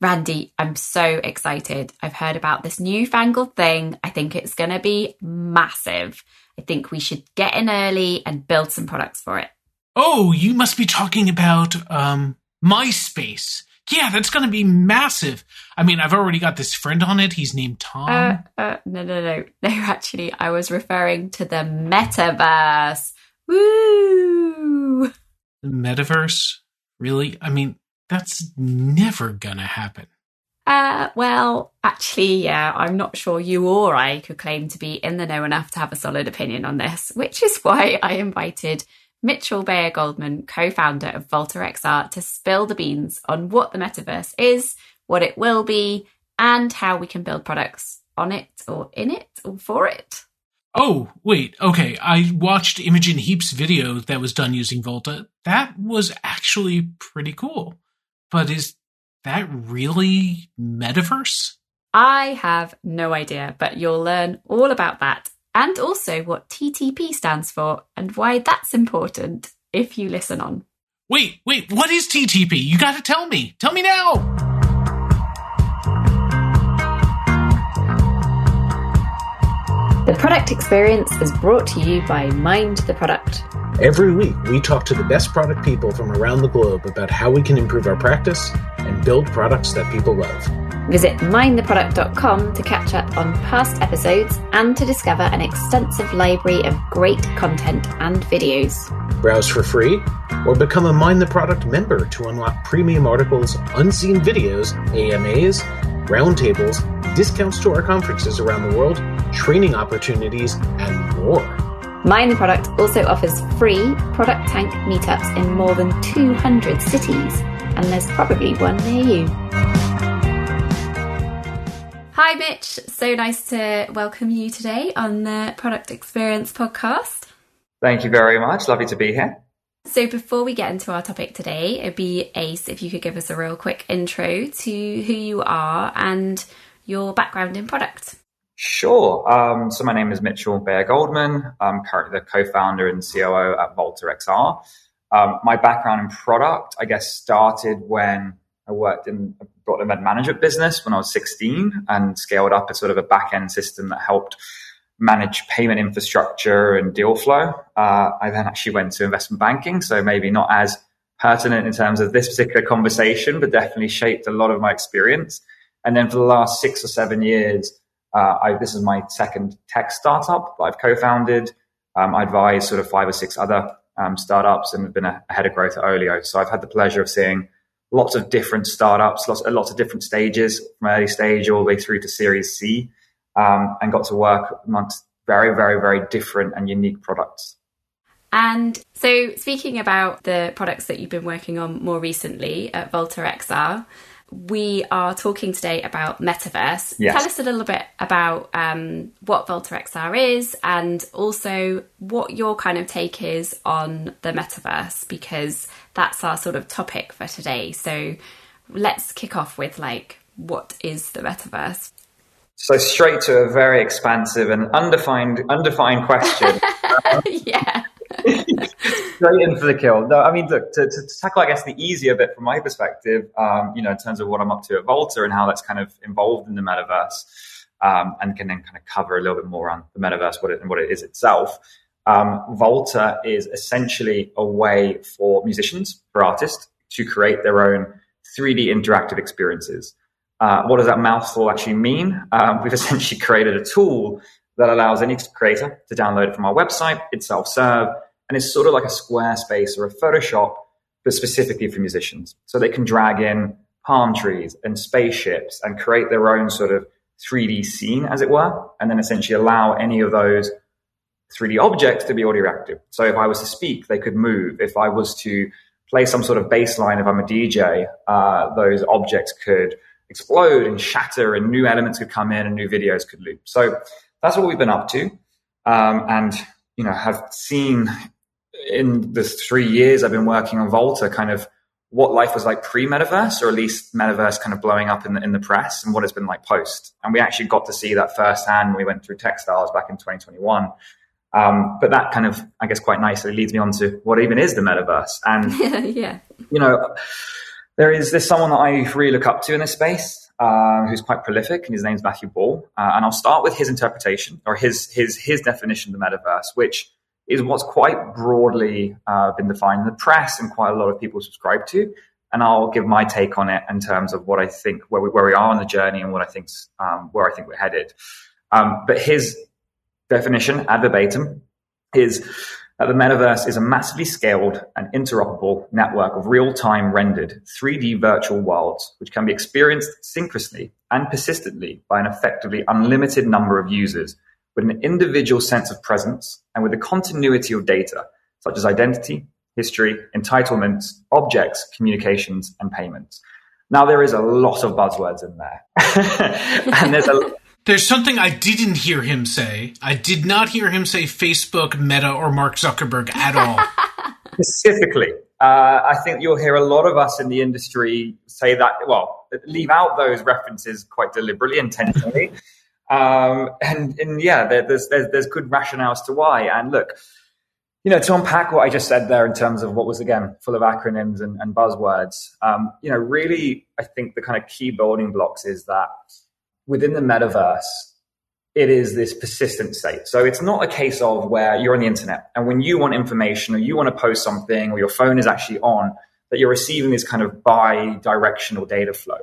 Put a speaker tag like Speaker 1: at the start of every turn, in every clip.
Speaker 1: Randy, I'm so excited. I've heard about this newfangled thing. I think it's going to be massive. I think we should get in early and build some products for it.
Speaker 2: Oh, you must be talking about um, MySpace. Yeah, that's going to be massive. I mean, I've already got this friend on it. He's named Tom.
Speaker 1: Uh, uh, no, no, no. No, actually, I was referring to the metaverse. Woo!
Speaker 2: The metaverse? Really? I mean, that's never gonna happen.
Speaker 1: Uh, well, actually, yeah, I'm not sure you or I could claim to be in the know enough to have a solid opinion on this, which is why I invited Mitchell Bayer Goldman, co founder of Volta XR, to spill the beans on what the metaverse is, what it will be, and how we can build products on it or in it or for it.
Speaker 2: Oh, wait, okay. I watched Imogen Heap's video that was done using Volta. That was actually pretty cool. But is that really metaverse?
Speaker 1: I have no idea, but you'll learn all about that and also what TTP stands for and why that's important if you listen on.
Speaker 2: Wait, wait, what is TTP? You gotta tell me. Tell me now.
Speaker 1: The product experience is brought to you by Mind the Product.
Speaker 3: Every week, we talk to the best product people from around the globe about how we can improve our practice and build products that people love.
Speaker 1: Visit mindtheproduct.com to catch up on past episodes and to discover an extensive library of great content and videos.
Speaker 3: Browse for free or become a Mind the Product member to unlock premium articles, unseen videos, AMAs, roundtables, discounts to our conferences around the world, training opportunities, and more.
Speaker 1: Mind the Product also offers free Product Tank meetups in more than 200 cities, and there's probably one near you. Hi, Mitch. So nice to welcome you today on the Product Experience podcast.
Speaker 4: Thank you very much. Lovely to be here.
Speaker 1: So, before we get into our topic today, it'd be ace if you could give us a real quick intro to who you are and your background in product.
Speaker 4: Sure. Um, so, my name is Mitchell Bayer Goldman. I'm currently the co founder and COO at Volta XR. Um, my background in product, I guess, started when I worked in got event management business when I was 16 and scaled up a sort of a back end system that helped manage payment infrastructure and deal flow. Uh, I then actually went to investment banking, so maybe not as pertinent in terms of this particular conversation, but definitely shaped a lot of my experience. And then for the last six or seven years, uh, I, this is my second tech startup that I've co-founded. Um, I advise sort of five or six other um, startups and have been a, head of growth at Olio. So I've had the pleasure of seeing lots of different startups, lots, lots of different stages from early stage all the way through to Series C um, and got to work amongst very, very, very different and unique products.
Speaker 1: And so, speaking about the products that you've been working on more recently at Volta XR, we are talking today about metaverse.
Speaker 4: Yes.
Speaker 1: Tell us a little bit about um, what Volta XR is and also what your kind of take is on the metaverse, because that's our sort of topic for today. So let's kick off with like, what is the metaverse?
Speaker 4: So straight to a very expansive and undefined undefined question.
Speaker 1: yeah.
Speaker 4: Straight in for the kill. No, I mean, look, to, to, to, tackle, I guess, the easier bit from my perspective, um, you know, in terms of what I'm up to at Volta and how that's kind of involved in the metaverse, um, and can then kind of cover a little bit more on the metaverse, what it, and what it is itself. Um, Volta is essentially a way for musicians, for artists, to create their own 3D interactive experiences. Uh, what does that mouthful actually mean? Um, we've essentially created a tool that allows any creator to download it from our website. It's self-serve and it's sort of like a Squarespace or a Photoshop, but specifically for musicians. So they can drag in palm trees and spaceships and create their own sort of 3D scene, as it were, and then essentially allow any of those 3D objects to be audio reactive. So if I was to speak, they could move. If I was to play some sort of bass line, if I'm a DJ, uh, those objects could explode and shatter and new elements could come in and new videos could loop. So that's what we've been up to. Um, and, you know, have seen in the three years I've been working on Volta kind of what life was like pre metaverse, or at least metaverse kind of blowing up in the, in the press and what it's been like post. And we actually got to see that firsthand when we went through Techstars back in 2021. Um, but that kind of, I guess, quite nicely leads me on to what even is the metaverse. And,
Speaker 1: yeah,
Speaker 4: you know, there is this someone that I really look up to in this space, uh, who's quite prolific, and his name's Matthew Ball. Uh, and I'll start with his interpretation or his his his definition of the metaverse, which is what's quite broadly uh, been defined in the press and quite a lot of people subscribe to. And I'll give my take on it in terms of what I think where we, where we are on the journey and what I think's um, where I think we're headed. Um, but his definition, ad verbatim, is that the metaverse is a massively scaled and interoperable network of real-time rendered 3D virtual worlds, which can be experienced synchronously and persistently by an effectively unlimited number of users with an individual sense of presence and with a continuity of data, such as identity, history, entitlements, objects, communications, and payments. Now, there is a lot of buzzwords in there. and there's a,
Speaker 2: there's something I didn't hear him say. I did not hear him say Facebook, Meta, or Mark Zuckerberg at all.
Speaker 4: Specifically, uh, I think you'll hear a lot of us in the industry say that, well, leave out those references quite deliberately, intentionally. Um, and, and yeah, there, there's, there's, there's good rationales to why. And look, you know, to unpack what I just said there in terms of what was again full of acronyms and, and buzzwords, um, you know, really, I think the kind of key building blocks is that within the metaverse, it is this persistent state. So it's not a case of where you're on the internet and when you want information or you want to post something or your phone is actually on, that you're receiving this kind of bi-directional data flow.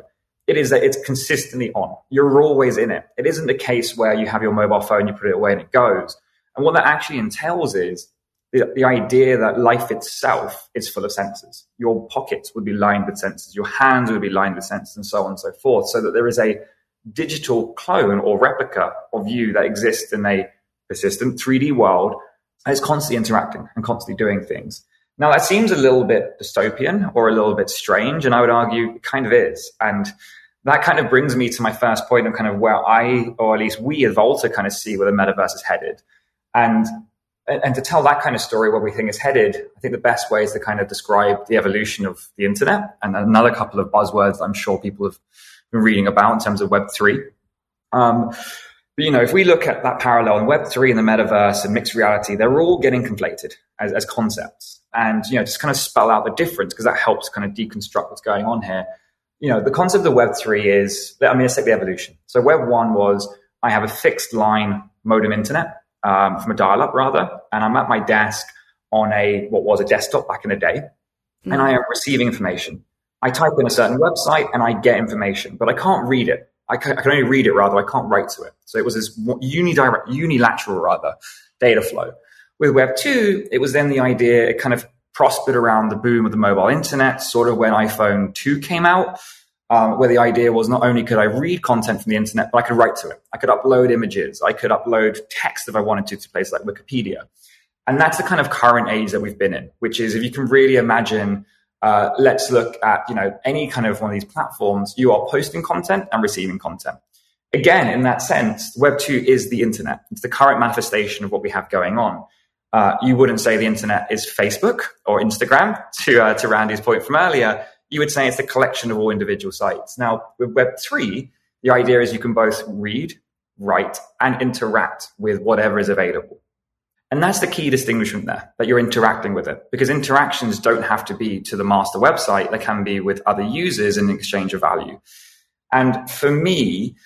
Speaker 4: It is that it's consistently on. You're always in it. It isn't a case where you have your mobile phone, you put it away and it goes. And what that actually entails is the, the idea that life itself is full of sensors. Your pockets would be lined with sensors. Your hands would be lined with sensors and so on and so forth. So that there is a digital clone or replica of you that exists in a persistent 3D world and is constantly interacting and constantly doing things. Now that seems a little bit dystopian or a little bit strange, and I would argue it kind of is. And that kind of brings me to my first point of kind of where I, or at least we at Volta kind of see where the metaverse is headed. And and to tell that kind of story where we think it's headed, I think the best way is to kind of describe the evolution of the internet and another couple of buzzwords I'm sure people have been reading about in terms of Web3. Um, you know, if we look at that parallel in Web3 and the metaverse and mixed reality, they're all getting conflated as, as concepts. And, you know, just kind of spell out the difference because that helps kind of deconstruct what's going on here. You know, the concept of Web3 is, I mean, let's take the evolution. So Web 1 was I have a fixed line modem internet um, from a dial up rather, and I'm at my desk on a, what was a desktop back in the day, mm-hmm. and I am receiving information. I type in a certain website and I get information, but I can't read it. I can, I can only read it rather. I can't write to it. So it was this unilateral rather data flow. With Web 2, it was then the idea, it kind of prospered around the boom of the mobile internet, sort of when iPhone 2 came out, um, where the idea was not only could I read content from the internet, but I could write to it. I could upload images. I could upload text if I wanted to to places like Wikipedia. And that's the kind of current age that we've been in, which is if you can really imagine uh, let's look at you know any kind of one of these platforms. You are posting content and receiving content. Again, in that sense, Web two is the internet. It's the current manifestation of what we have going on. Uh, you wouldn't say the internet is Facebook or Instagram. To uh, to Randy's point from earlier, you would say it's the collection of all individual sites. Now, with Web three, the idea is you can both read, write, and interact with whatever is available. And that's the key distinguishment there, that you're interacting with it. Because interactions don't have to be to the master website, they can be with other users in exchange of value. And for me,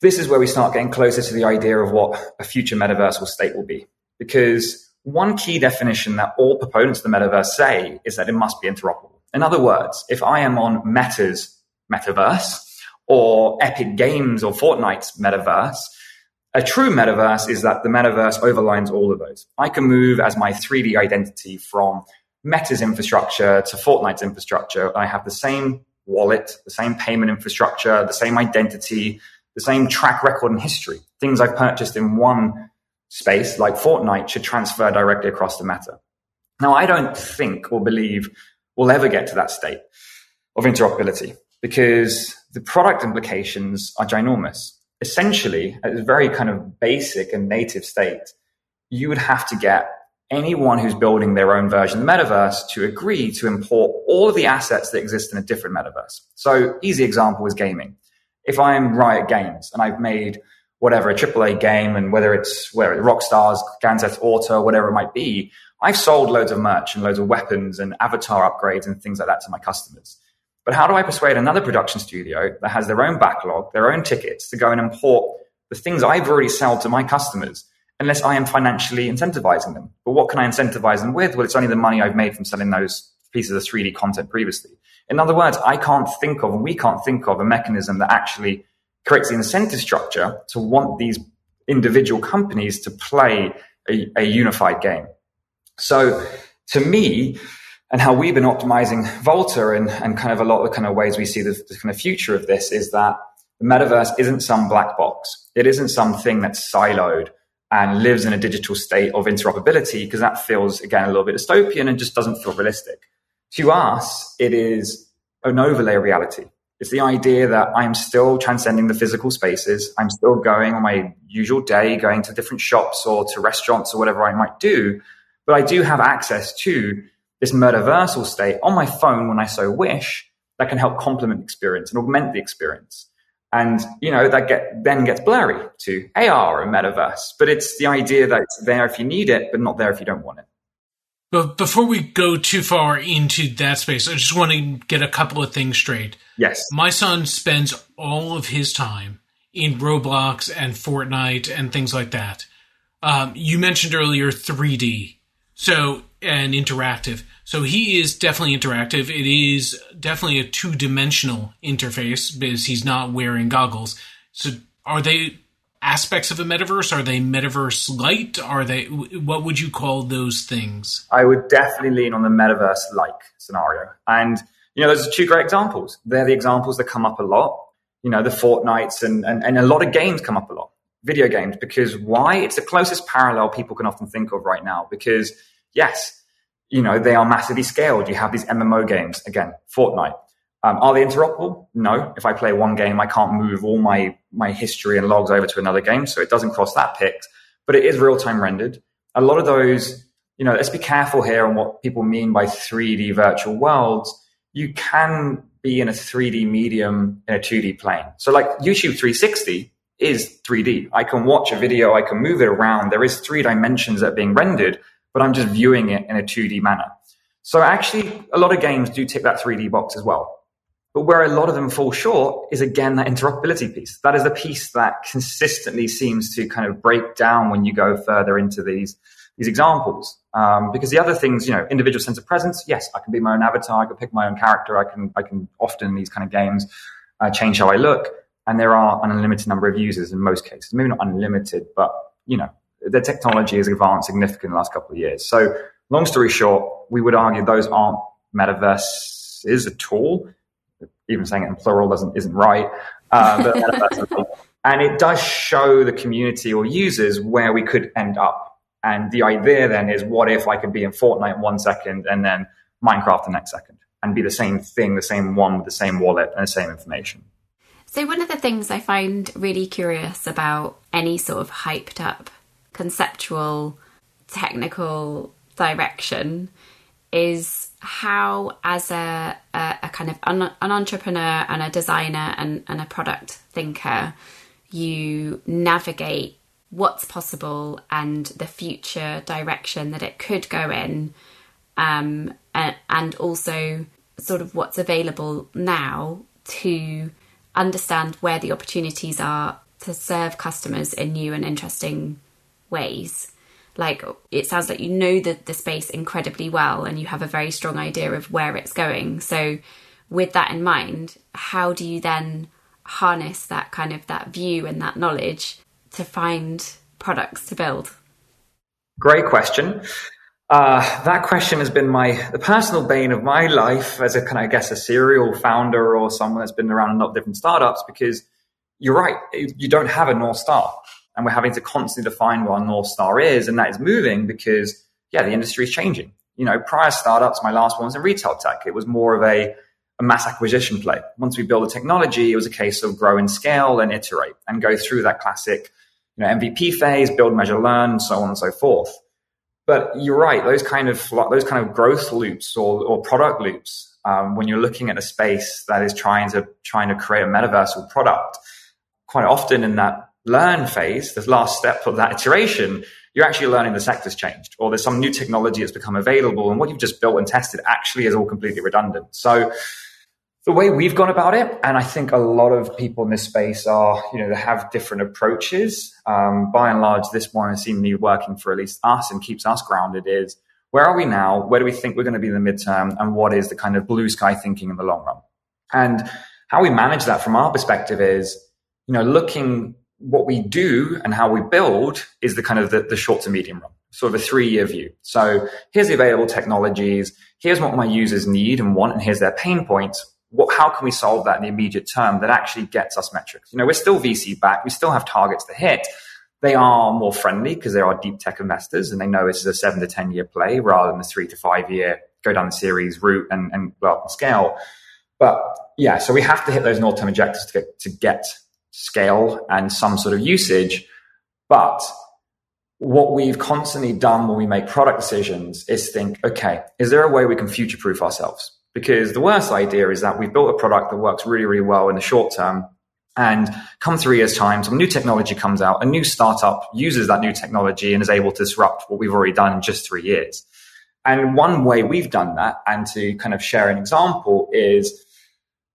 Speaker 4: this is where we start getting closer to the idea of what a future metaversal state will be. Because one key definition that all proponents of the metaverse say is that it must be interoperable. In other words, if I am on Meta's metaverse or Epic Games or Fortnite's metaverse, a true metaverse is that the metaverse overlines all of those. I can move as my 3D identity from Meta's infrastructure to Fortnite's infrastructure. I have the same wallet, the same payment infrastructure, the same identity, the same track record and history. Things I've purchased in one space, like Fortnite, should transfer directly across the Meta. Now, I don't think or believe we'll ever get to that state of interoperability because the product implications are ginormous essentially, at a very kind of basic and native state, you would have to get anyone who's building their own version of the metaverse to agree to import all of the assets that exist in a different metaverse. So, easy example is gaming. If I'm Riot Games and I've made whatever a AAA game, and whether it's where Rockstars, Grand Theft Auto, whatever it might be, I've sold loads of merch and loads of weapons and avatar upgrades and things like that to my customers. But how do I persuade another production studio that has their own backlog, their own tickets to go and import the things I've already sold to my customers unless I am financially incentivizing them? But what can I incentivize them with? Well, it's only the money I've made from selling those pieces of 3D content previously. In other words, I can't think of, and we can't think of a mechanism that actually creates the incentive structure to want these individual companies to play a, a unified game. So to me, and how we've been optimizing Volta and, and kind of a lot of the kind of ways we see the, the kind of future of this is that the metaverse isn't some black box. It isn't something that's siloed and lives in a digital state of interoperability because that feels again a little bit dystopian and just doesn't feel realistic. To us, it is an overlay reality. It's the idea that I'm still transcending the physical spaces. I'm still going on my usual day, going to different shops or to restaurants or whatever I might do. But I do have access to this metaversal state on my phone when I so wish that can help complement experience and augment the experience. And, you know, that get, then gets blurry to AR and metaverse. But it's the idea that it's there if you need it, but not there if you don't want it.
Speaker 2: But before we go too far into that space, I just want to get a couple of things straight.
Speaker 4: Yes.
Speaker 2: My son spends all of his time in Roblox and Fortnite and things like that. Um, you mentioned earlier 3D, so and interactive. So he is definitely interactive. It is definitely a two dimensional interface because he's not wearing goggles. So are they aspects of a metaverse? Are they metaverse light? Are they what would you call those things?
Speaker 4: I would definitely lean on the metaverse like scenario. And you know, those are two great examples. They're the examples that come up a lot. You know, the Fortnites and, and, and a lot of games come up a lot. Video games, because why? It's the closest parallel people can often think of right now. Because yes, you know, they are massively scaled. You have these MMO games, again, Fortnite. Um, are they interoperable? No. If I play one game, I can't move all my, my history and logs over to another game. So it doesn't cross that pict, but it is real time rendered. A lot of those, you know, let's be careful here on what people mean by 3D virtual worlds. You can be in a 3D medium in a 2D plane. So like YouTube 360 is 3D. I can watch a video. I can move it around. There is three dimensions that are being rendered, but I'm just viewing it in a 2D manner. So actually, a lot of games do tick that 3D box as well. But where a lot of them fall short is again that interoperability piece. That is the piece that consistently seems to kind of break down when you go further into these these examples. Um, because the other things, you know, individual sense of presence. Yes, I can be my own avatar. I can pick my own character. I can I can often in these kind of games uh, change how I look. And there are an unlimited number of users in most cases. Maybe not unlimited, but you know, the technology has advanced significantly in the last couple of years. So, long story short, we would argue those aren't metaverses at all. Even saying it in plural doesn't isn't right. Uh, and it does show the community or users where we could end up. And the idea then is, what if I could be in Fortnite one second and then Minecraft the next second, and be the same thing, the same one with the same wallet and the same information.
Speaker 1: So, one of the things I find really curious about any sort of hyped up conceptual, technical direction is how, as a, a, a kind of an, an, entrepreneur and a designer and, and a product thinker, you navigate what's possible and the future direction that it could go in, um, and, and also sort of what's available now to understand where the opportunities are to serve customers in new and interesting ways. Like it sounds like you know the, the space incredibly well and you have a very strong idea of where it's going. So with that in mind how do you then harness that kind of that view and that knowledge to find products to build?
Speaker 4: Great question. Uh, that question has been my the personal bane of my life as a kind of, I guess, a serial founder or someone that's been around a lot of different startups because you're right, you don't have a North Star and we're having to constantly define what our North Star is. And that is moving because, yeah, the industry is changing. You know, prior startups, my last one was in retail tech. It was more of a, a mass acquisition play. Once we build the technology, it was a case of grow and scale and iterate and go through that classic, you know, MVP phase, build, measure, learn, so on and so forth. But you're right; those kind of those kind of growth loops or, or product loops, um, when you're looking at a space that is trying to trying to create a metaversal product, quite often in that learn phase, the last step of that iteration, you're actually learning the sector's changed or there's some new technology that's become available and what you've just built and tested actually is all completely redundant. So the way we've gone about it, and I think a lot of people in this space are, you know, they have different approaches. Um, by and large, this one has seemingly working for at least us and keeps us grounded is where are we now? Where do we think we're going to be in the midterm? And what is the kind of blue sky thinking in the long run? And how we manage that from our perspective is, you know, looking what we do and how we build is the kind of the, the short to medium run, sort of a three year view. So here's the available technologies. Here's what my users need and want. And here's their pain points what, how can we solve that in the immediate term that actually gets us metrics? You know, we're still VC back. We still have targets to hit. They are more friendly because they are deep tech investors and they know this is a seven to 10 year play rather than the three to five year go down the series route and, and up and scale. But yeah, so we have to hit those North term objectives to get, to get scale and some sort of usage. But what we've constantly done when we make product decisions is think, okay, is there a way we can future proof ourselves? Because the worst idea is that we've built a product that works really, really well in the short term. And come three years' time, some new technology comes out, a new startup uses that new technology and is able to disrupt what we've already done in just three years. And one way we've done that, and to kind of share an example, is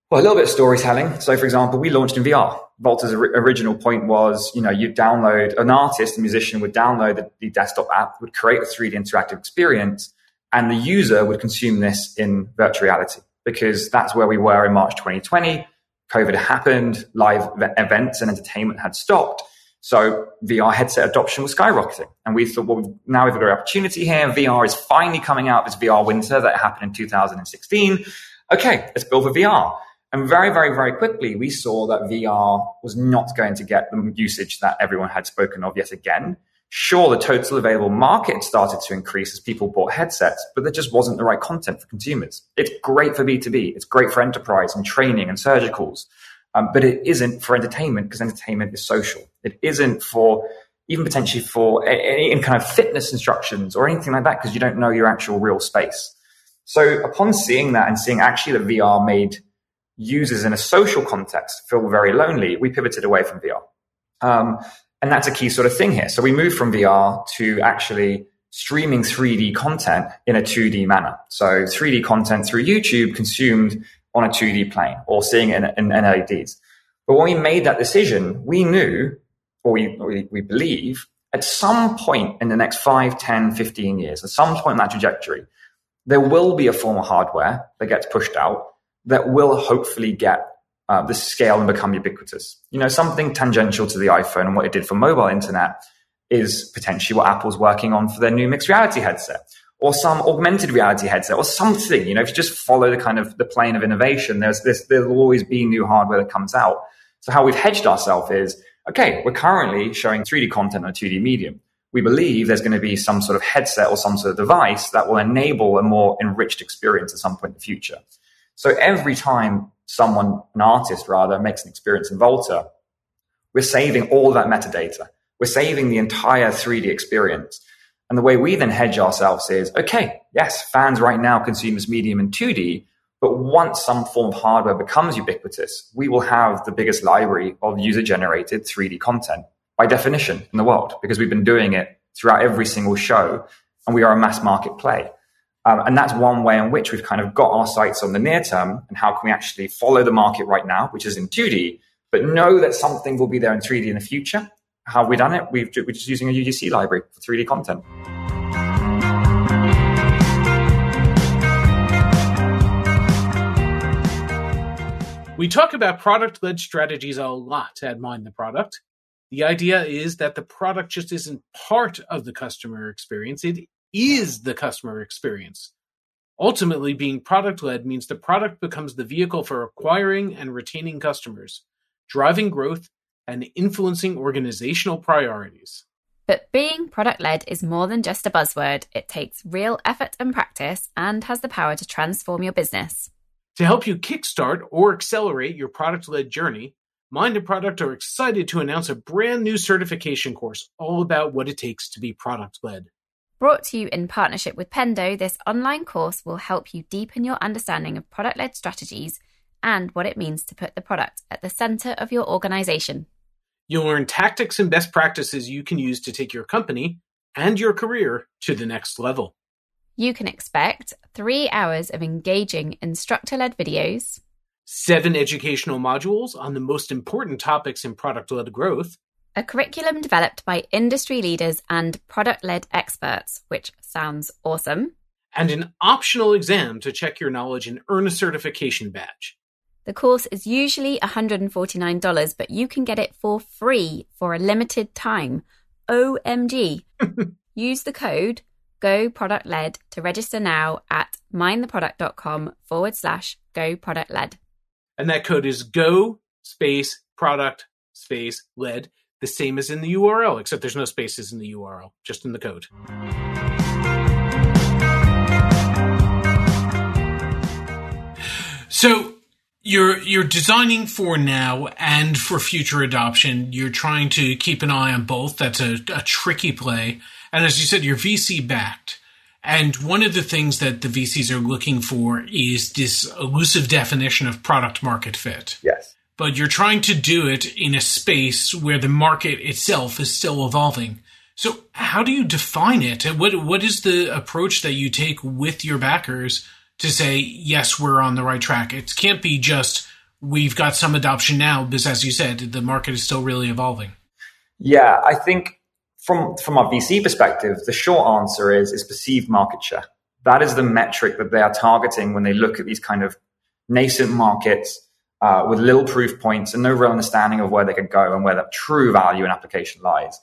Speaker 4: well, a little bit of storytelling. So, for example, we launched in VR. Volta's original point was, you know, you'd download an artist, a musician would download the, the desktop app, would create a 3D interactive experience, and the user would consume this in virtual reality because that's where we were in March 2020. COVID happened, live events and entertainment had stopped. So VR headset adoption was skyrocketing. And we thought, well, now we've got an opportunity here. VR is finally coming out this VR winter that happened in 2016. Okay, let's build for VR. And very, very, very quickly, we saw that VR was not going to get the usage that everyone had spoken of yet again. Sure, the total available market started to increase as people bought headsets, but there just wasn't the right content for consumers. It's great for B2B. It's great for enterprise and training and surgicals. Um, but it isn't for entertainment because entertainment is social. It isn't for even potentially for any, kind of fitness instructions or anything like that because you don't know your actual real space. So upon seeing that and seeing actually that VR made users in a social context feel very lonely, we pivoted away from VR. Um, and that's a key sort of thing here. So we moved from VR to actually streaming 3D content in a 2D manner. So 3D content through YouTube consumed on a 2D plane or seeing it in, in LEDs. But when we made that decision, we knew, or we, we, we believe, at some point in the next 5, 10, 15 years, at some point in that trajectory, there will be a form of hardware that gets pushed out that will hopefully get uh, the scale and become ubiquitous. You know, something tangential to the iPhone and what it did for mobile internet is potentially what Apple's working on for their new mixed reality headset or some augmented reality headset or something. You know, if you just follow the kind of the plane of innovation, there's this, there'll always be new hardware that comes out. So how we've hedged ourselves is, okay, we're currently showing 3D content on a 2D medium. We believe there's going to be some sort of headset or some sort of device that will enable a more enriched experience at some point in the future. So every time someone, an artist rather, makes an experience in Volta, we're saving all that metadata. We're saving the entire 3D experience. And the way we then hedge ourselves is, okay, yes, fans right now consume this medium in 2D, but once some form of hardware becomes ubiquitous, we will have the biggest library of user generated 3D content by definition in the world because we've been doing it throughout every single show and we are a mass market play. Um, and that's one way in which we've kind of got our sights on the near term and how can we actually follow the market right now, which is in 2D, but know that something will be there in 3D in the future. How have we done it? We've, we're just using a UGC library for 3D content.
Speaker 2: We talk about product led strategies a lot at Mind the Product. The idea is that the product just isn't part of the customer experience, it is the customer experience. Ultimately, being product led means the product becomes the vehicle for acquiring and retaining customers, driving growth, and influencing organizational priorities.
Speaker 1: But being product led is more than just a buzzword. It takes real effort and practice and has the power to transform your business.
Speaker 2: To help you kickstart or accelerate your product led journey, Mind the Product are excited to announce a brand new certification course all about what it takes to be product led.
Speaker 1: Brought to you in partnership with Pendo, this online course will help you deepen your understanding of product led strategies and what it means to put the product at the center of your organization.
Speaker 2: You'll learn tactics and best practices you can use to take your company and your career to the next level.
Speaker 1: You can expect three hours of engaging instructor led videos,
Speaker 2: seven educational modules on the most important topics in product led growth,
Speaker 1: a curriculum developed by industry leaders and product led experts, which sounds awesome,
Speaker 2: and an optional exam to check your knowledge and earn a certification badge.
Speaker 1: The course is usually $149, but you can get it for free for a limited time. OMG. Use the code Go Product Led to register now at mindtheproduct.com forward slash Go Product Led.
Speaker 2: And that code is Go space product space led, the same as in the URL, except there's no spaces in the URL, just in the code. So you're you're designing for now and for future adoption. You're trying to keep an eye on both. That's a, a tricky play. And as you said, you're VC backed. And one of the things that the VCs are looking for is this elusive definition of product market fit.
Speaker 4: Yes.
Speaker 2: But you're trying to do it in a space where the market itself is still evolving. So how do you define it? What what is the approach that you take with your backers to say, yes, we're on the right track? It can't be just we've got some adoption now, because as you said, the market is still really evolving.
Speaker 4: Yeah, I think from from our VC perspective, the short answer is is perceived market share. That is the metric that they are targeting when they look at these kind of nascent markets uh, with little proof points and no real understanding of where they could go and where the true value and application lies.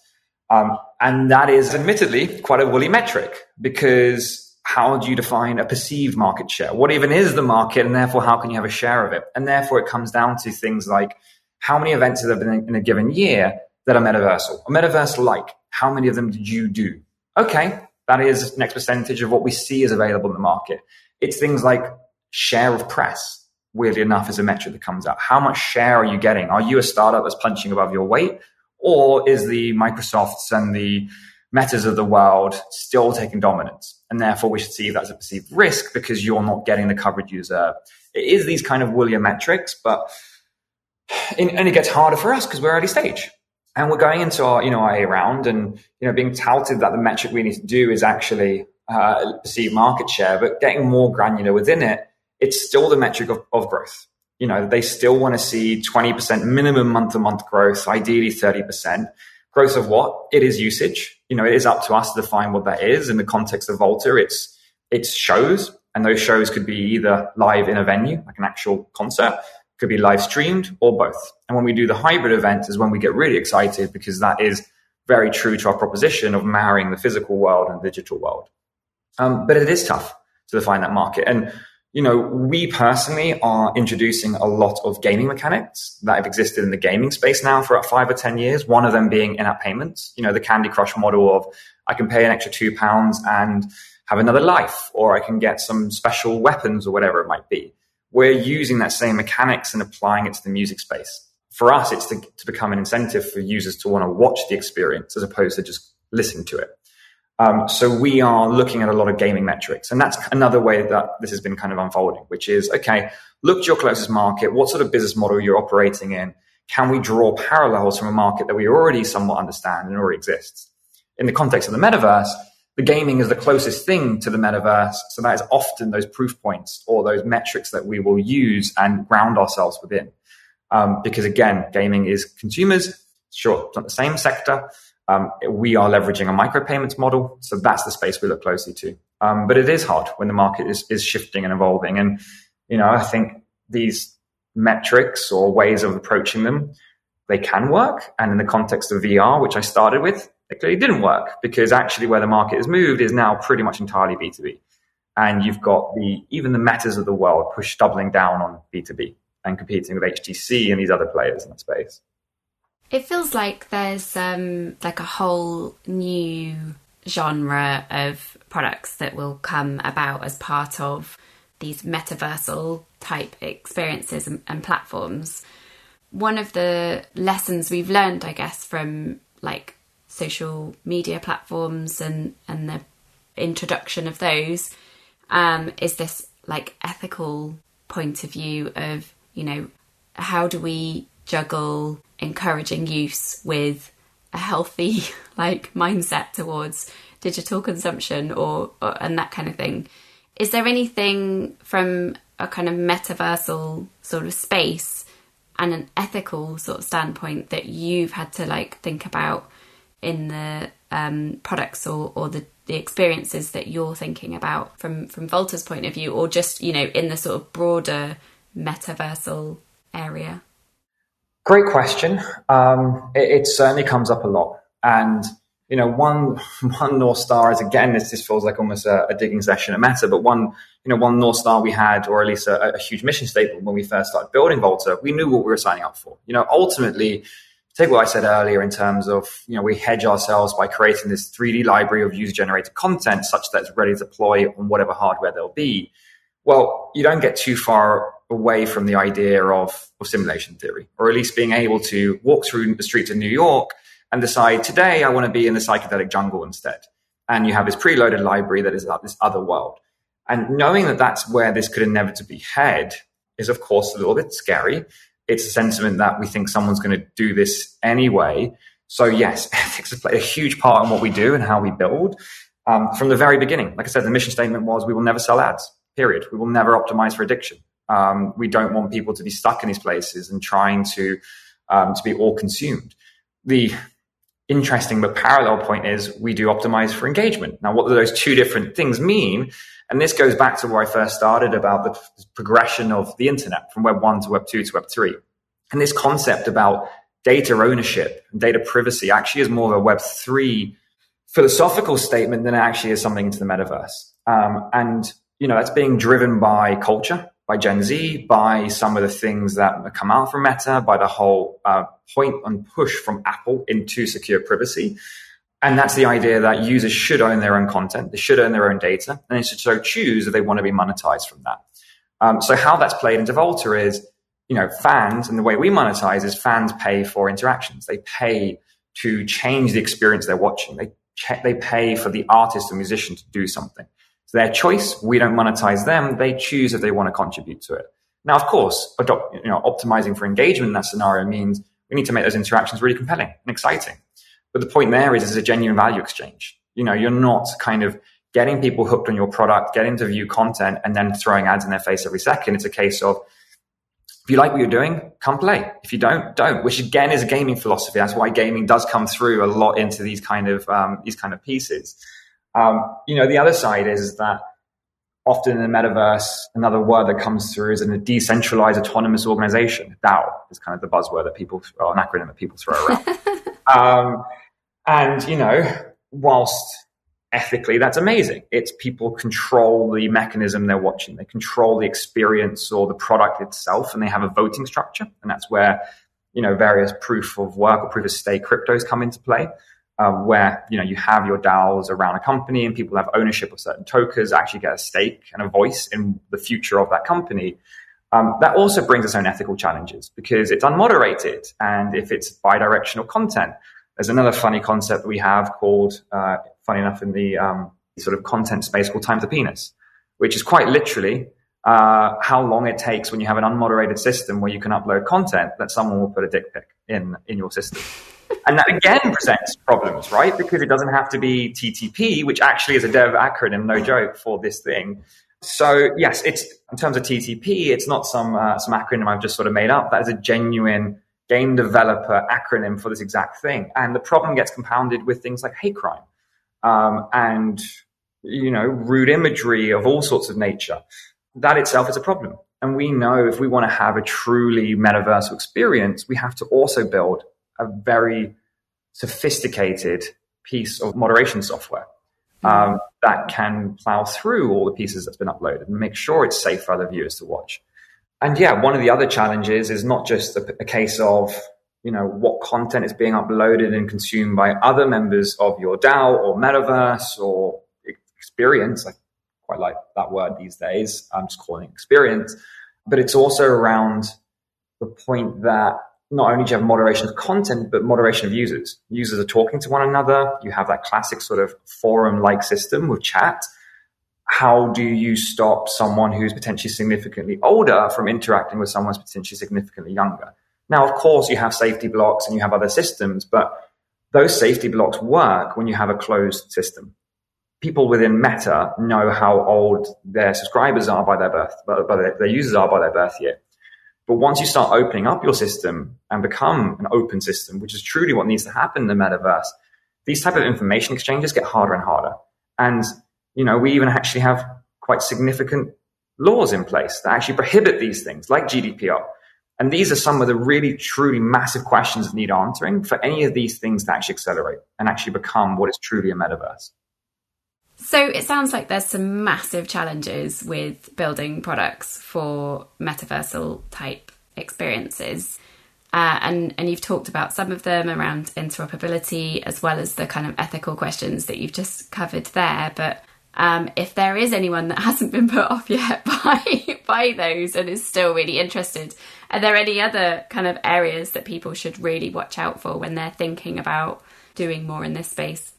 Speaker 4: Um, and that is admittedly quite a woolly metric because how do you define a perceived market share? What even is the market? And therefore, how can you have a share of it? And therefore, it comes down to things like how many events have there been in a given year that are metaversal or metaverse like? How many of them did you do? Okay, that is next percentage of what we see is available in the market. It's things like share of press, weirdly enough, is a metric that comes out. How much share are you getting? Are you a startup that's punching above your weight? Or is the Microsofts and the metas of the world still taking dominance? And therefore we should see that as a perceived risk because you're not getting the coverage you deserve. It is these kind of woollier metrics, but and it gets harder for us because we're early stage and we're going into our you know IA round and you know being touted that the metric we need to do is actually uh, perceive market share, but getting more granular within it, it's still the metric of, of growth. You know, they still want to see 20% minimum month to month growth, ideally 30%. Growth of what? It is usage. You know, it is up to us to define what that is. In the context of Volta, it's it's shows, and those shows could be either live in a venue, like an actual concert, could be live streamed or both. And when we do the hybrid event is when we get really excited because that is very true to our proposition of marrying the physical world and digital world. Um, but it is tough to define that market. And, you know, we personally are introducing a lot of gaming mechanics that have existed in the gaming space now for about five or 10 years. One of them being in-app payments, you know, the Candy Crush model of I can pay an extra two pounds and have another life, or I can get some special weapons or whatever it might be we're using that same mechanics and applying it to the music space. For us, it's to, to become an incentive for users to want to watch the experience as opposed to just listen to it. Um, so we are looking at a lot of gaming metrics, and that's another way that this has been kind of unfolding, which is okay. Look to your closest market. What sort of business model you're operating in? Can we draw parallels from a market that we already somewhat understand and already exists? In the context of the metaverse, the gaming is the closest thing to the metaverse. So that is often those proof points or those metrics that we will use and ground ourselves within. Um, because again, gaming is consumers. Sure, it's not the same sector. Um, we are leveraging a micropayments model. So that's the space we look closely to. Um, but it is hard when the market is, is shifting and evolving. And, you know, I think these metrics or ways of approaching them, they can work. And in the context of VR, which I started with, it clearly didn't work because actually where the market has moved is now pretty much entirely B2B. And you've got the even the metas of the world push doubling down on B2B and competing with HTC and these other players in the space.
Speaker 1: It feels like there's um, like a whole new genre of products that will come about as part of these metaversal type experiences and, and platforms. One of the lessons we've learned, I guess, from like social media platforms and and the introduction of those um, is this like ethical point of view of you know how do we juggle encouraging use with a healthy like mindset towards digital consumption or, or and that kind of thing is there anything from a kind of metaversal sort of space and an ethical sort of standpoint that you've had to like think about in the um, products or, or the, the experiences that you're thinking about from from Volta's point of view, or just you know in the sort of broader metaversal area?
Speaker 4: Great question. Um, it, it, certainly comes up a lot, and you know, one one north star is again this this feels like almost a, a digging session at Meta, but one you know one north star we had, or at least a, a huge mission statement when we first started building Volta, we knew what we were signing up for. You know, ultimately take what I said earlier in terms of, you know, we hedge ourselves by creating this 3D library of user generated content such that it's ready to deploy on whatever hardware there'll be. Well, you don't get too far away from the idea of, of simulation theory, or at least being able to walk through the streets of New York and decide today I want to be in the psychedelic jungle instead. And you have this preloaded library that is about this other world. And knowing that that's where this could inevitably head is, of course, a little bit scary it's a sentiment that we think someone's going to do this anyway. So yes, ethics has played a huge part in what we do and how we build. Um, from the very beginning, like I said, the mission statement was we will never sell ads. Period. We will never optimize for addiction. Um, we don't want people to be stuck in these places and trying to um, to be all consumed. The interesting but parallel point is we do optimize for engagement. Now, what do those two different things mean? And this goes back to where I first started about the progression of the internet from Web 1 to Web 2 to Web 3. And this concept about data ownership and data privacy actually is more of a Web 3 philosophical statement than it actually is something into the metaverse. Um, and, you know, that's being driven by culture, by Gen Z, by some of the things that come out from Meta, by the whole uh, point and push from Apple into secure privacy. And that's the idea that users should own their own content, they should own their own data, and they should so choose if they want to be monetized from that. Um, so how that's played into Volta is, you know, fans, and the way we monetize is fans pay for interactions. They pay to change the experience they're watching. They they pay for the artist or musician to do something. Their choice. We don't monetize them. They choose if they want to contribute to it. Now, of course, adopt, you know, optimizing for engagement in that scenario means we need to make those interactions really compelling and exciting. But the point there is, it's a genuine value exchange. You know, you're not kind of getting people hooked on your product, getting to view content, and then throwing ads in their face every second. It's a case of, if you like what you're doing, come play. If you don't, don't. Which again is a gaming philosophy. That's why gaming does come through a lot into these kind of um, these kind of pieces. Um, you know, the other side is, that often in the metaverse, another word that comes through is in a decentralized autonomous organization. DAO is kind of the buzzword that people, or an acronym that people throw around. um, and, you know, whilst ethically that's amazing, it's people control the mechanism they're watching. They control the experience or the product itself, and they have a voting structure. And that's where, you know, various proof of work or proof of stake cryptos come into play. Uh, where you know you have your DAOs around a company and people have ownership of certain tokens, actually get a stake and a voice in the future of that company. Um, that also brings its own ethical challenges because it's unmoderated and if it's bi-directional content, there's another funny concept that we have called, uh, funny enough, in the um, sort of content space called time to penis, which is quite literally uh, how long it takes when you have an unmoderated system where you can upload content that someone will put a dick pic in in your system. And that again presents problems, right? Because it doesn't have to be TTP, which actually is a dev acronym, no joke, for this thing. So yes, it's in terms of TTP, it's not some uh, some acronym I've just sort of made up. That is a genuine game developer acronym for this exact thing. And the problem gets compounded with things like hate crime um, and, you know, rude imagery of all sorts of nature. That itself is a problem. And we know if we want to have a truly metaversal experience, we have to also build a very sophisticated piece of moderation software um, that can plow through all the pieces that's been uploaded and make sure it's safe for other viewers to watch and yeah, one of the other challenges is not just a, a case of you know what content is being uploaded and consumed by other members of your DAO or metaverse or experience. I quite like that word these days. I'm just calling it experience, but it's also around the point that not only do you have moderation of content, but moderation of users. Users are talking to one another. You have that classic sort of forum like system with chat how do you stop someone who's potentially significantly older from interacting with someone who's potentially significantly younger? Now, of course, you have safety blocks and you have other systems, but those safety blocks work when you have a closed system. people within Meta know how old their subscribers are by their birth, by, their, their users are by their birth year. But once you start opening up your system and become an open system, which is truly what needs to happen in the metaverse, these type of information exchanges get harder and harder. And, you know, we even actually have quite significant laws in place that actually prohibit these things like GDPR. And these are some of the really, truly massive questions that need answering for any of these things to actually accelerate and actually become what is truly a metaverse.
Speaker 1: So it sounds like there's some massive challenges with building products for metaversal type experiences. Uh, and and you've talked about some of them around interoperability as well as the kind of ethical questions that you've just covered there. But um, if there is anyone that hasn't been put off yet by by those and is still really interested, are there any other kind of areas that people should really watch out for when they're thinking about doing more in this space?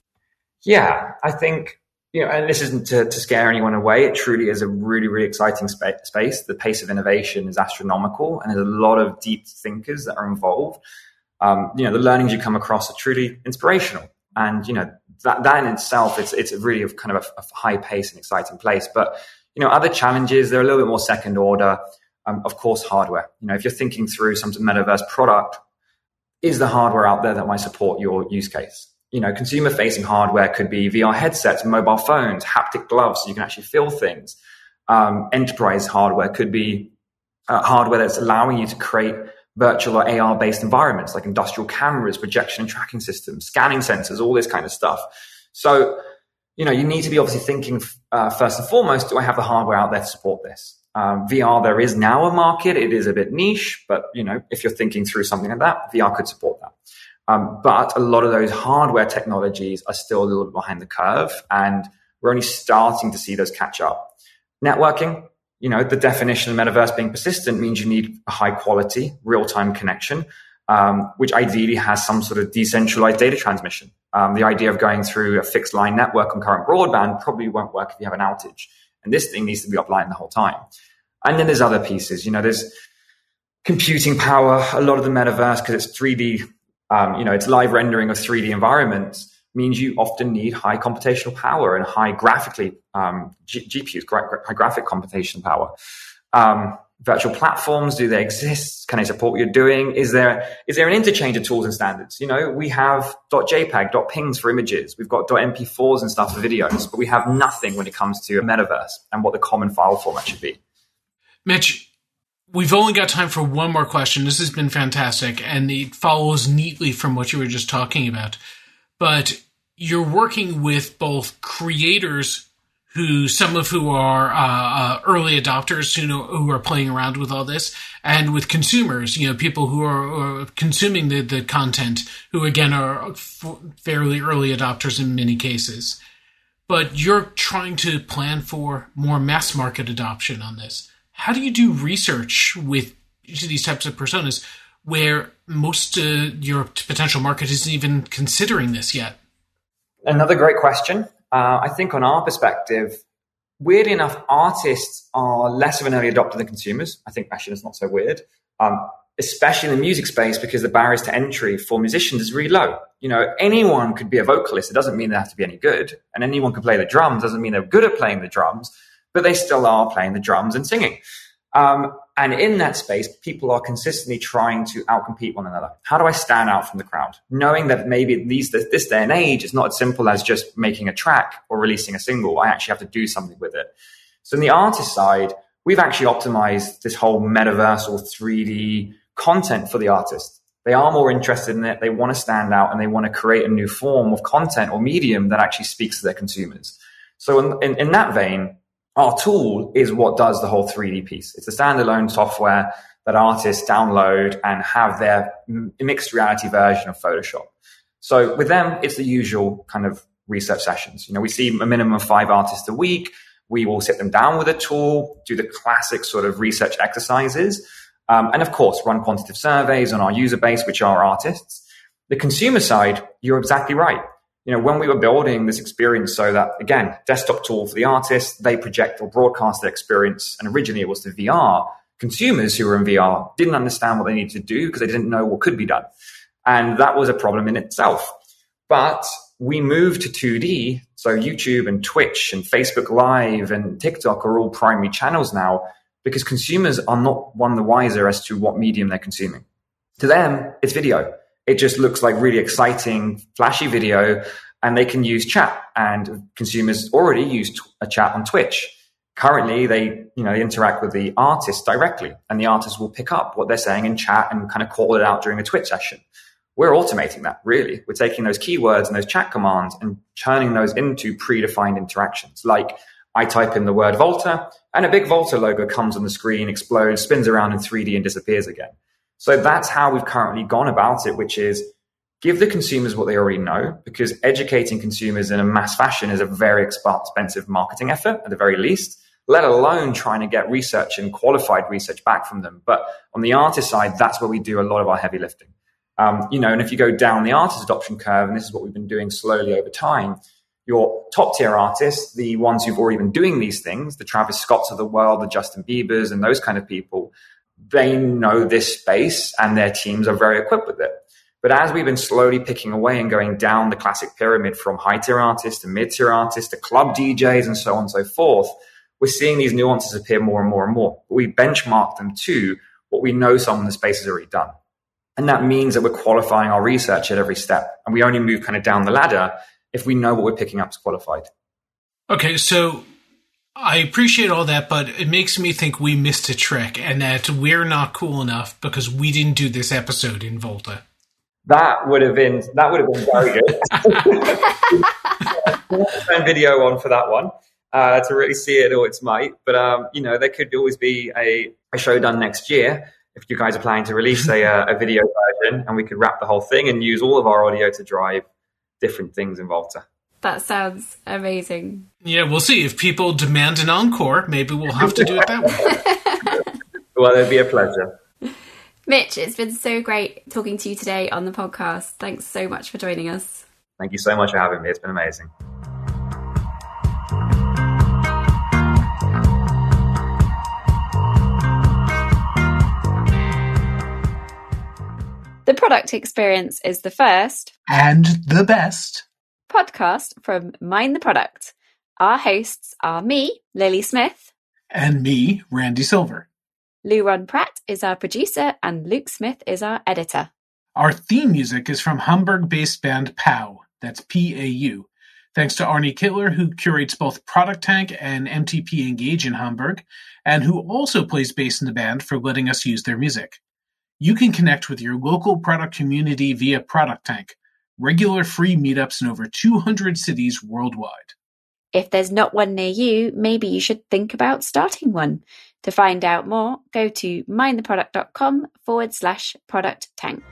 Speaker 4: Yeah, I think you know, and this isn't to, to, scare anyone away. It truly is a really, really exciting spa- space. The pace of innovation is astronomical, and there's a lot of deep thinkers that are involved. Um, you know, the learnings you come across are truly inspirational, and you know that that in itself, it's it's really a kind of a, a high pace and exciting place. But you know, other challenges they're a little bit more second order. Um, of course, hardware. You know, if you're thinking through some metaverse product, is the hardware out there that might support your use case? You know, consumer facing hardware could be VR headsets, mobile phones, haptic gloves, so you can actually feel things. Um, enterprise hardware could be uh, hardware that's allowing you to create virtual or AR based environments like industrial cameras, projection and tracking systems, scanning sensors, all this kind of stuff. So, you know, you need to be obviously thinking uh, first and foremost, do I have the hardware out there to support this? Um, VR, there is now a market. It is a bit niche, but you know, if you're thinking through something like that, VR could support that. Um, but a lot of those hardware technologies are still a little bit behind the curve, and we're only starting to see those catch up. Networking, you know, the definition of metaverse being persistent means you need a high quality, real time connection, um, which ideally has some sort of decentralized data transmission. Um, the idea of going through a fixed line network on current broadband probably won't work if you have an outage. And this thing needs to be offline the whole time. And then there's other pieces, you know, there's computing power, a lot of the metaverse, because it's 3D um, you know, it's live rendering of 3D environments means you often need high computational power and high graphically um, G- GPUs, high graphic computation power. Um, virtual platforms, do they exist? Can they support what you're doing? Is there is there an interchange of tools and standards? You know, we have .jpeg, .pings for images. We've got .mp4s and stuff for videos, but we have nothing when it comes to a metaverse and what the common file format should be.
Speaker 2: Mitch, We've only got time for one more question. This has been fantastic, and it follows neatly from what you were just talking about. But you're working with both creators who some of who are uh, uh, early adopters who know who are playing around with all this, and with consumers, you know, people who are, are consuming the the content, who again are f- fairly early adopters in many cases. But you're trying to plan for more mass market adoption on this how do you do research with these types of personas where most uh, your potential market isn't even considering this yet?
Speaker 4: Another great question. Uh, I think on our perspective, weirdly enough, artists are less of an early adopter than consumers. I think actually it's not so weird. Um, especially in the music space because the barriers to entry for musicians is really low. You know, anyone could be a vocalist. It doesn't mean they have to be any good. And anyone can play the drums. Doesn't mean they're good at playing the drums but they still are playing the drums and singing. Um, and in that space, people are consistently trying to outcompete one another. How do I stand out from the crowd? Knowing that maybe these, this day and age, it's not as simple as just making a track or releasing a single. I actually have to do something with it. So on the artist side, we've actually optimized this whole metaverse or 3D content for the artist. They are more interested in it. They want to stand out and they want to create a new form of content or medium that actually speaks to their consumers. So in, in, in that vein, our tool is what does the whole 3D piece. It's a standalone software that artists download and have their mixed reality version of Photoshop. So with them, it's the usual kind of research sessions. You know, we see a minimum of five artists a week. We will sit them down with a tool, do the classic sort of research exercises, um, and of course, run quantitative surveys on our user base, which are artists. The consumer side, you're exactly right you know, when we were building this experience so that, again, desktop tool for the artist, they project or broadcast their experience. And originally it was to VR. Consumers who were in VR didn't understand what they needed to do because they didn't know what could be done. And that was a problem in itself. But we moved to 2D. So YouTube and Twitch and Facebook Live and TikTok are all primary channels now because consumers are not one the wiser as to what medium they're consuming. To them, it's video. It just looks like really exciting, flashy video, and they can use chat. And consumers already use a chat on Twitch. Currently, they you know interact with the artist directly, and the artist will pick up what they're saying in chat and kind of call it out during a Twitch session. We're automating that really. We're taking those keywords and those chat commands and turning those into predefined interactions. Like I type in the word Volta, and a big Volta logo comes on the screen, explodes, spins around in 3D, and disappears again. So that's how we've currently gone about it, which is give the consumers what they already know, because educating consumers in a mass fashion is a very expensive marketing effort at the very least, let alone trying to get research and qualified research back from them. But on the artist side, that's where we do a lot of our heavy lifting. Um, you know, and if you go down the artist adoption curve, and this is what we've been doing slowly over time, your top tier artists, the ones who've already been doing these things, the Travis Scotts of the world, the Justin Biebers, and those kind of people, they know this space and their teams are very equipped with it. But as we've been slowly picking away and going down the classic pyramid from high tier artists to mid tier artists to club DJs and so on and so forth, we're seeing these nuances appear more and more and more. We benchmark them to what we know some in the space has already done. And that means that we're qualifying our research at every step. And we only move kind of down the ladder if we know what we're picking up is qualified.
Speaker 2: Okay, so I appreciate all that, but it makes me think we missed a trick and that we're not cool enough because we didn't do this episode in Volta.
Speaker 4: That would have been that would have been very good. Turn video on for that one uh, to really see it all its might. But um, you know, there could always be a, a show done next year if you guys are planning to release a, uh, a video version, and we could wrap the whole thing and use all of our audio to drive different things in Volta.
Speaker 1: That sounds amazing.
Speaker 2: Yeah, we'll see. If people demand an encore, maybe we'll have to do it that way.
Speaker 4: well, it'd be a pleasure.
Speaker 1: Mitch, it's been so great talking to you today on the podcast. Thanks so much for joining us.
Speaker 4: Thank you so much for having me. It's been amazing.
Speaker 1: The product experience is the first
Speaker 2: and the best
Speaker 1: podcast from Mind the Product. Our hosts are me, Lily Smith,
Speaker 2: and me, Randy Silver.
Speaker 1: Louron Pratt is our producer, and Luke Smith is our editor.
Speaker 2: Our theme music is from Hamburg based band PAU. That's P A U. Thanks to Arne Kittler, who curates both Product Tank and MTP Engage in Hamburg, and who also plays bass in the band for letting us use their music. You can connect with your local product community via Product Tank, regular free meetups in over 200 cities worldwide.
Speaker 1: If there's not one near you, maybe you should think about starting one. To find out more, go to mindtheproduct.com forward slash product tank.